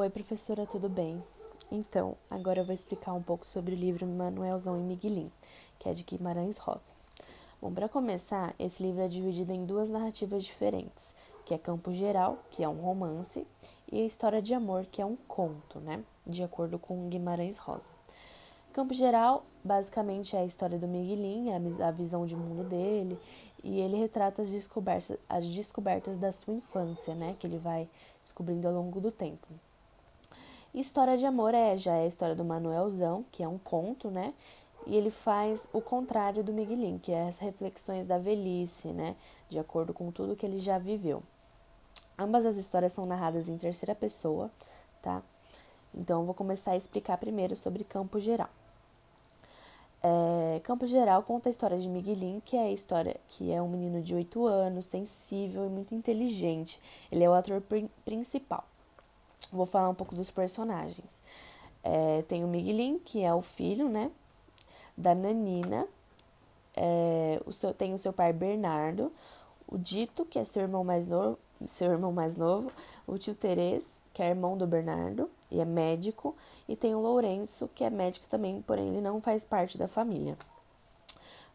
Oi, professora, tudo bem? Então, agora eu vou explicar um pouco sobre o livro Manuelzão e Miguelim, que é de Guimarães Rosa. Bom, para começar, esse livro é dividido em duas narrativas diferentes, que é Campo Geral, que é um romance, e a História de Amor, que é um conto, né? De acordo com Guimarães Rosa. Campo Geral, basicamente, é a história do Miguelim, a visão de mundo dele, e ele retrata as descobertas, as descobertas da sua infância, né? Que ele vai descobrindo ao longo do tempo. História de amor é já é a história do Manuelzão, que é um conto, né? E ele faz o contrário do Miguelin, que é as reflexões da velhice, né? De acordo com tudo que ele já viveu. Ambas as histórias são narradas em terceira pessoa, tá? Então eu vou começar a explicar primeiro sobre Campo Geral. É, Campo Geral conta a história de Miguelin, que é a história que é um menino de 8 anos, sensível e muito inteligente. Ele é o ator principal. Vou falar um pouco dos personagens. É, tem o Miguelin, que é o filho, né? Da Nanina. É, o seu, tem o seu pai Bernardo. O Dito, que é seu irmão mais novo. Seu irmão mais novo. O tio Terês, que é irmão do Bernardo e é médico. E tem o Lourenço, que é médico também, porém ele não faz parte da família.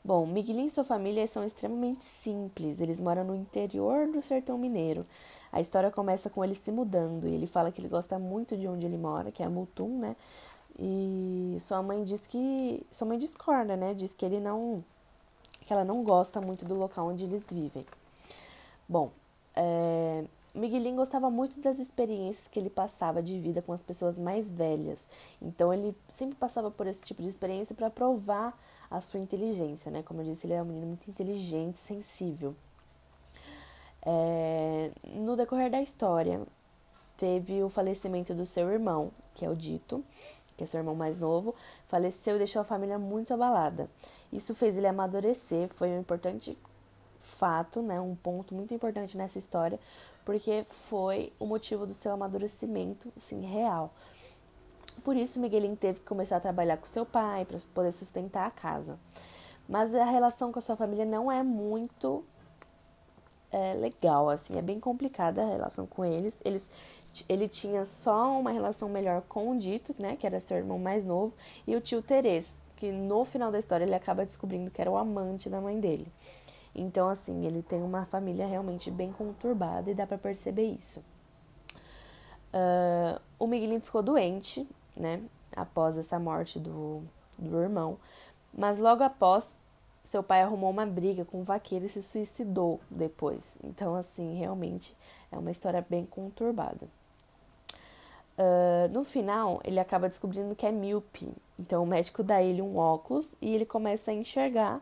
Bom, Miguelin e sua família são extremamente simples. Eles moram no interior do sertão mineiro. A história começa com ele se mudando e ele fala que ele gosta muito de onde ele mora, que é Mutum, né? E sua mãe diz que sua mãe discorda, né? Diz que ele não que ela não gosta muito do local onde eles vivem. Bom, é, Miguelin gostava muito das experiências que ele passava de vida com as pessoas mais velhas. Então ele sempre passava por esse tipo de experiência para provar a sua inteligência, né? Como eu disse, ele é um menino muito inteligente, sensível. É, no decorrer da história, teve o falecimento do seu irmão, que é o Dito, que é seu irmão mais novo, faleceu e deixou a família muito abalada. Isso fez ele amadurecer, foi um importante fato, né, um ponto muito importante nessa história, porque foi o motivo do seu amadurecimento, assim, real. Por isso, Miguelin teve que começar a trabalhar com seu pai para poder sustentar a casa. Mas a relação com a sua família não é muito é, legal, assim, é bem complicada a relação com eles. eles. Ele tinha só uma relação melhor com o Dito, né, que era seu irmão mais novo, e o tio Terês, que no final da história ele acaba descobrindo que era o amante da mãe dele. Então, assim, ele tem uma família realmente bem conturbada e dá para perceber isso. Uh, o Miguelinho ficou doente, né, após essa morte do, do irmão, mas logo após seu pai arrumou uma briga com um vaqueiro e se suicidou depois. Então, assim, realmente é uma história bem conturbada. Uh, no final, ele acaba descobrindo que é míope. Então, o médico dá ele um óculos e ele começa a enxergar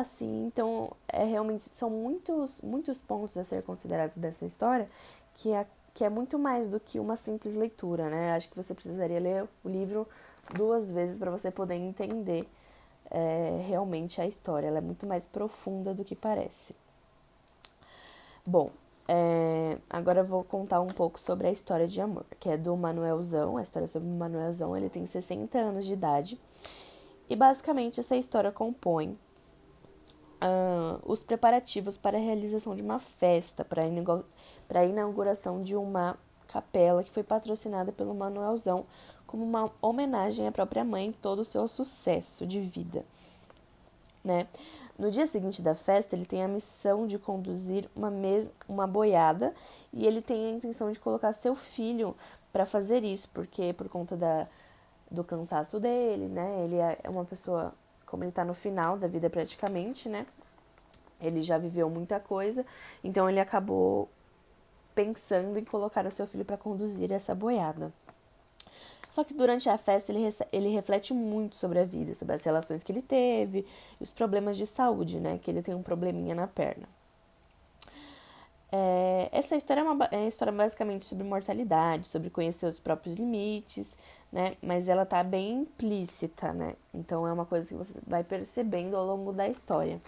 assim. Então, é realmente são muitos, muitos pontos a ser considerados dessa história que é, que é muito mais do que uma simples leitura, né? Acho que você precisaria ler o livro duas vezes para você poder entender é, realmente a história. Ela é muito mais profunda do que parece. Bom, é, agora eu vou contar um pouco sobre a história de amor, que é do Manuelzão. A história sobre o Manuelzão, ele tem 60 anos de idade. E basicamente essa história compõe uh, os preparativos para a realização de uma festa, para a inauguração de uma capela que foi patrocinada pelo Manuelzão como uma homenagem à própria mãe todo o seu sucesso de vida, né? No dia seguinte da festa, ele tem a missão de conduzir uma, mes uma boiada e ele tem a intenção de colocar seu filho para fazer isso, porque por conta da, do cansaço dele, né? Ele é, é uma pessoa, como ele tá no final da vida praticamente, né? Ele já viveu muita coisa, então ele acabou pensando em colocar o seu filho para conduzir essa boiada. Só que durante a festa ele, ele reflete muito sobre a vida, sobre as relações que ele teve os problemas de saúde, né? Que ele tem um probleminha na perna. É, essa história é uma, é uma história basicamente sobre mortalidade, sobre conhecer os próprios limites, né? Mas ela tá bem implícita, né? Então é uma coisa que você vai percebendo ao longo da história.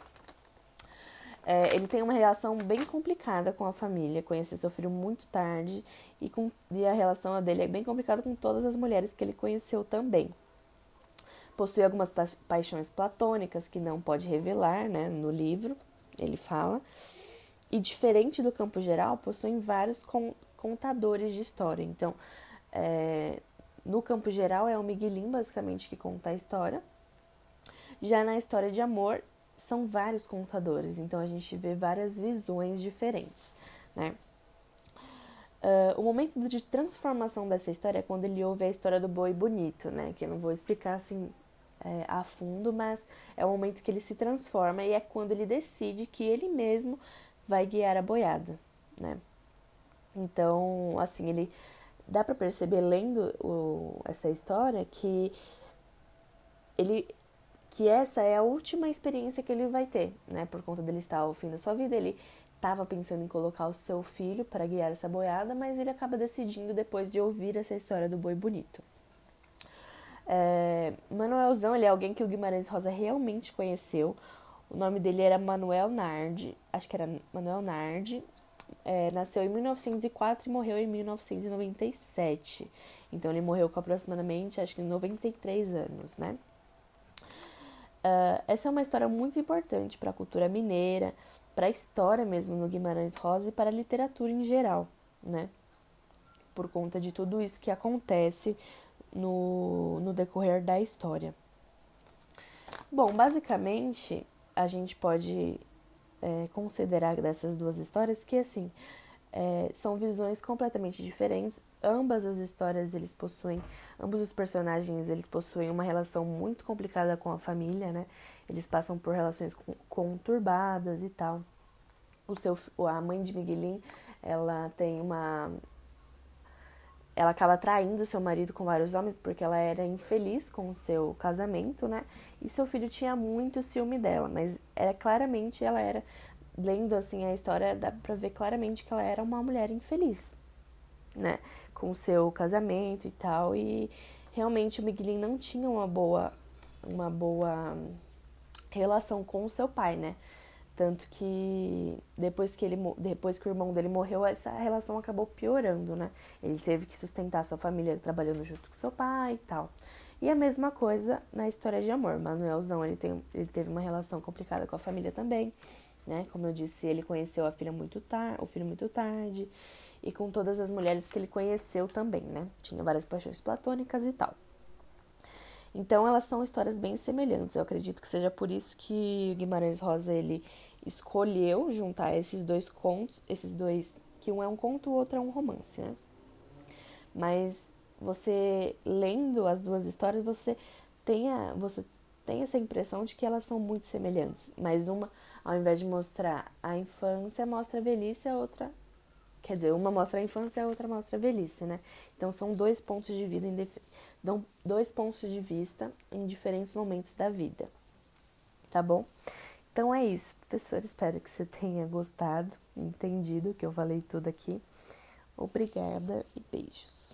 É, ele tem uma relação bem complicada com a família, conheceu seu filho muito tarde e, com, e a relação dele é bem complicada com todas as mulheres que ele conheceu também. Possui algumas pa paixões platônicas que não pode revelar, né, no livro, ele fala. E diferente do campo geral, possuem vários con contadores de história. Então, É, no campo geral, é o Miguelim, basicamente, que conta a história. Já na história de amor, são vários contadores, então a gente vê várias visões diferentes, né? Uh, o momento de transformação dessa história é quando ele ouve a história do boi bonito, né? Que eu não vou explicar assim é, a fundo, mas é o momento que ele se transforma e é quando ele decide que ele mesmo vai guiar a boiada, né? Então, assim, ele dá para perceber lendo o, essa história que ele que essa é a última experiência que ele vai ter, né? Por conta dele estar ao fim da sua vida, ele estava pensando em colocar o seu filho para guiar essa boiada, mas ele acaba decidindo depois de ouvir essa história do boi bonito. É, Manuelzão, ele é alguém que o Guimarães Rosa realmente conheceu. O nome dele era Manuel Nardi, acho que era Manuel Nardi. É, nasceu em 1904 e morreu em 1997. Então ele morreu com aproximadamente, acho que 93 anos, né? Uh, essa é uma história muito importante para a cultura mineira, para a história mesmo no Guimarães Rosa e para a literatura em geral, né? Por conta de tudo isso que acontece no, no decorrer da história. Bom, basicamente, a gente pode é, considerar dessas duas histórias que, assim, é, são visões completamente diferentes. Ambas as histórias, eles possuem, ambos os personagens, eles possuem uma relação muito complicada com a família, né? Eles passam por relações conturbadas e tal. O seu, a mãe de Miguelin, ela tem uma ela acaba traindo seu marido com vários homens porque ela era infeliz com o seu casamento, né? E seu filho tinha muito ciúme dela, mas era claramente ela era lendo assim a história dá para ver claramente que ela era uma mulher infeliz, né? Com o seu casamento e tal e realmente o Miguelin não tinha uma boa uma boa relação com o seu pai, né? Tanto que depois que, ele, depois que o irmão dele morreu, essa relação acabou piorando, né? Ele teve que sustentar sua família trabalhando junto com seu pai e tal. E a mesma coisa na história de amor. Manuelzão, ele, tem, ele teve uma relação complicada com a família também, né? Como eu disse, ele conheceu a filha muito tarde, o filho muito tarde. E com todas as mulheres que ele conheceu também, né? Tinha várias paixões platônicas e tal. Então elas são histórias bem semelhantes. Eu acredito que seja por isso que Guimarães Rosa ele escolheu juntar esses dois contos, esses dois, que um é um conto, o outro é um romance, né? Mas você lendo as duas histórias, você tem, a, você tem essa impressão de que elas são muito semelhantes. Mas uma, ao invés de mostrar a infância, mostra a velhice, a outra. Quer dizer, uma mostra a infância, a outra mostra a velhice, né? Então são dois pontos de vida, dão dois pontos de vista em diferentes momentos da vida. Tá bom? Então é isso, professor. Espero que você tenha gostado, entendido que eu falei tudo aqui. Obrigada e beijos.